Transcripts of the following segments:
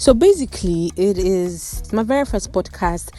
So basically, it is my very first podcast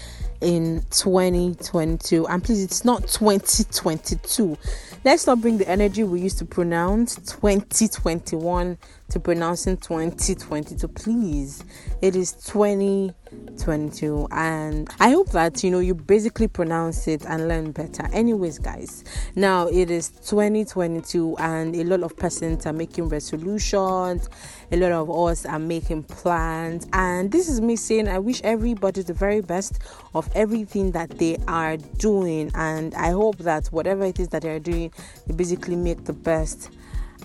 in 2022 and please it's not 2022 let's not bring the energy we used to pronounce 2021 to pronouncing 2022 please. It is 2022 and i hope that you know you basically pronounce it and learn better. Anyways guys now it is 2022 and a lot of persons are making resolutions. A lot of us are making plans. And this is me saying i wish everybody the very best of everything that they are doing. And i hope that whatever it is that they are doing they basically make the best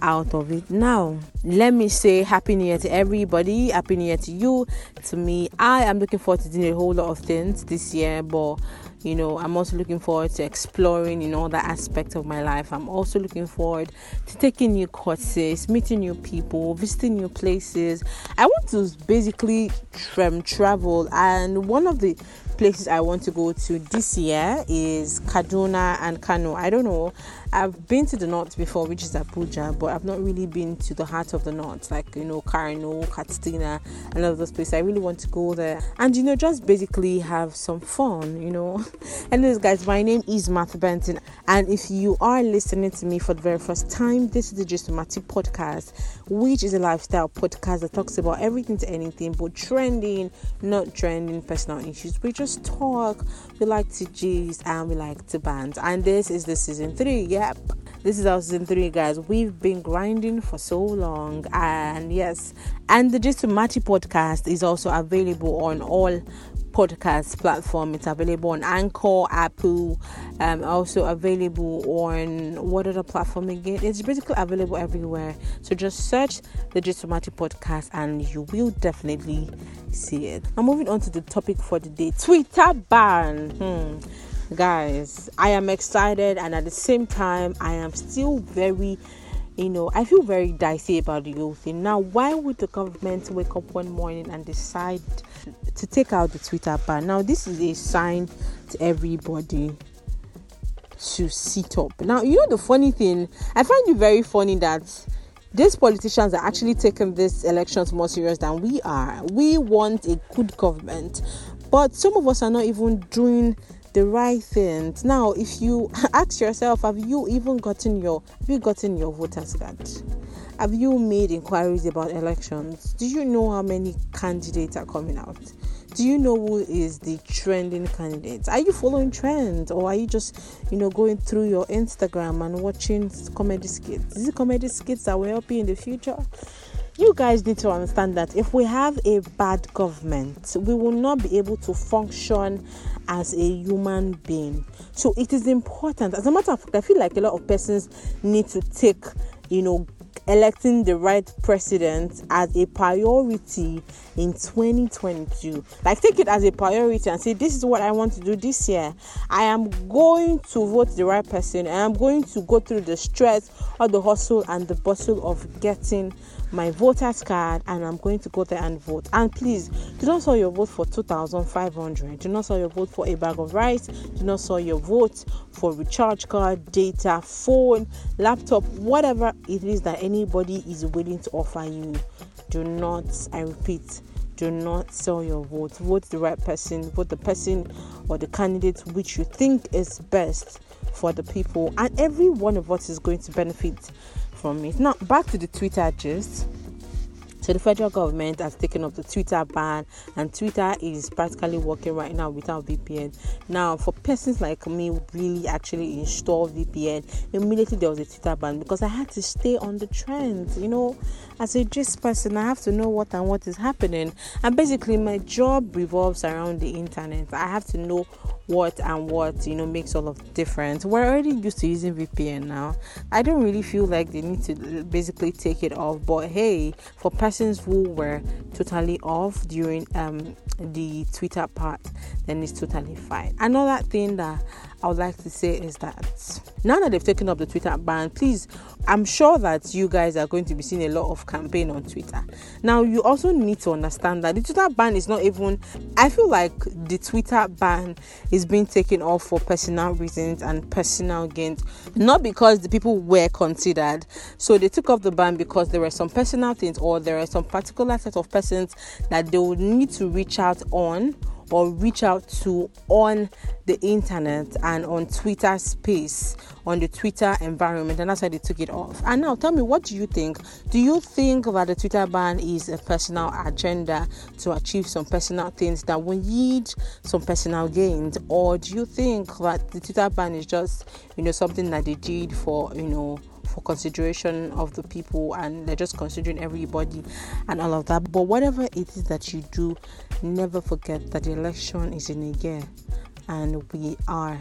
out of it now. Let me say happy new year to everybody, happy new year to you, to me. I am looking forward to doing a whole lot of things this year, but you know, I'm also looking forward to exploring in all the aspects of my life. I'm also looking forward to taking new courses, meeting new people, visiting new places. I want to basically um, travel, and one of the places I want to go to this year is Kaduna and Kano. I don't know. I've been to the north before, which is Abuja, but I've not really been to the heart of the north, like you know, Kano, Katsina, and all those places. I really want to go there and you know, just basically have some fun, you know. Anyways, guys, my name is Martha Benton, and if you are listening to me for the very first time, this is the Justomati podcast, which is a lifestyle podcast that talks about everything to anything, but trending, not trending personal issues. We just talk, we like to gist, and we like to band. And this is the season three. Yep. This is our season three, guys. We've been grinding for so long, and yes, and the Just Mati podcast is also available on all podcast platform. It's available on Anchor, Apple, um, also available on what other platform again? It's basically available everywhere. So just search the Jitomati podcast and you will definitely see it. Now moving on to the topic for the day: Twitter ban. Hmm guys i am excited and at the same time i am still very you know i feel very dicey about the whole thing. Now why would the government wake up one morning and decide to take out the twitter ban? Now this is a sign to everybody to sit up. Now you know the funny thing i find it very funny that these politicians are actually taking these elections more serious than we are. We want a good government but some of us are not even doing the right things. Now, if you ask yourself, have you even gotten your have you gotten your voters card? Have you made inquiries about elections? Do you know how many candidates are coming out? Do you know who is the trending candidate? Are you following trends or are you just, you know, going through your Instagram and watching comedy skits? Is it comedy skits that will help you in the future? You guys need to understand that if we have a bad government, we will not be able to function as a human being. So it is important. As a matter of fact, I feel like a lot of persons need to take, you know, electing the right president as a priority in 2022. Like, take it as a priority and say, This is what I want to do this year. I am going to vote the right person I'm going to go through the stress or the hustle and the bustle of getting my voter's card and I'm going to go there and vote. And please do not sell your vote for 2,500. Do not sell your vote for a bag of rice. Do not sell your vote for recharge card, data, phone, laptop, whatever it is that anybody is willing to offer you. Do not, I repeat, do not sell your vote. Vote the right person. Vote the person or the candidate which you think is best for the people, and every one of us is going to benefit from it. Now, back to the Twitter gist. So the federal government has taken up the Twitter ban, and Twitter is practically working right now without VPN. Now, for persons like me, really actually install VPN, immediately there was a Twitter ban because I had to stay on the trend. You know, as a gist person, I have to know what and what is happening, and basically my job revolves around the internet. I have to know what and what you know makes all of the difference. We're already used to using VPN now. I don't really feel like they need to basically take it off. But hey, for persons who were totally off during um the Twitter part, then it's totally fine. Another thing that I would like to say is that now that they've taken up the Twitter ban, please, I'm sure that you guys are going to be seeing a lot of campaign on Twitter. Now, you also need to understand that the Twitter ban is not even, I feel like the Twitter ban is being taken off for personal reasons and personal gains, not because the people were considered. So they took off the ban because there were some personal things or there are some particular set of persons that they would need to reach out on or reach out to on the internet and on Twitter space, on the Twitter environment, and that's why they took it off. And now tell me, what do you think? Do you think that the Twitter ban is a personal agenda to achieve some personal things that will yield some personal gains, or do you think that the Twitter ban is just, you know, something that they did for, you know, for consideration of the people and they're just considering everybody and all of that. But whatever it is that you do, never forget that the election is in a year and we are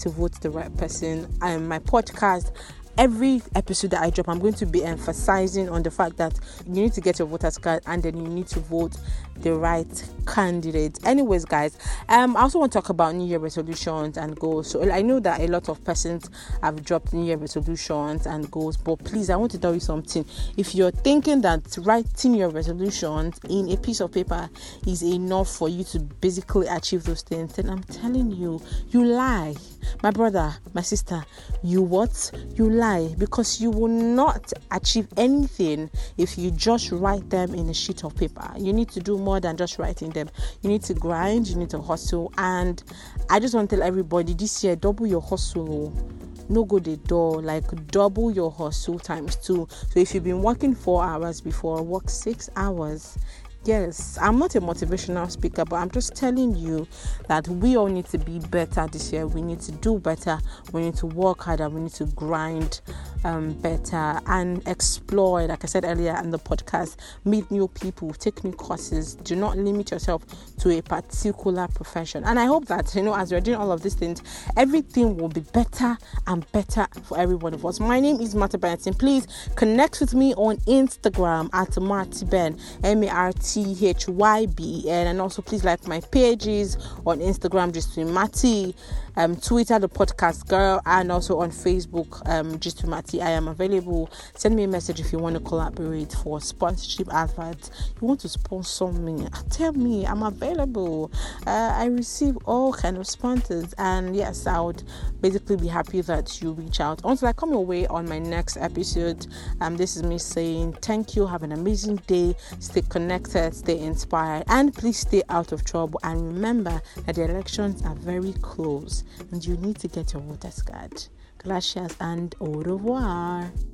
to vote the right person. And my podcast every episode that I drop, I'm going to be emphasizing on the fact that you need to get your voter's card and then you need to vote the right candidate. Anyways, guys, um, I also want to talk about New Year resolutions and goals. So I know that a lot of persons have dropped New Year resolutions and goals, but please, I want to tell you something. If you're thinking that writing your resolutions in a piece of paper is enough for you to basically achieve those things, then I'm telling you, you lie. My brother, my sister, you what? You lie because you will not achieve anything if you just write them in a sheet of paper. You need to do more than just writing them. You need to grind, you need to hustle. And I just want to tell everybody this year, double your hustle oh. no go the door like double your hustle times two so if you've been working four hours before work six hours Yes, I'm not a motivational speaker, but I'm just telling you that we all need to be better this year. We need to do better. We need to work harder. We need to grind um, better and explore, like I said earlier in the podcast, meet new people, take new courses. Do not limit yourself to a particular profession. And I hope that, you know, as we're doing all of these things, everything will be better and better for every one of us. My name is Marta Benson. Please connect with me on Instagram at Marty Ben, M A R T. H Y B E N. And also, please like my pages on Instagram, just to Mati, um, Twitter, the podcast girl, and also on Facebook, um, just to I am available. Send me a message if you want to collaborate for sponsorship adverts. You want to sponsor me? Tell me, I'm available. Uh, I receive all kind of sponsors, and yes, I would basically be happy that you reach out. Until I come your way on my next episode, um, this is me saying thank you. Have an amazing day. Stay connected stay inspired, and please stay out of trouble. And remember that the elections are very close and you need to get your voter's card. Gracias and au revoir are.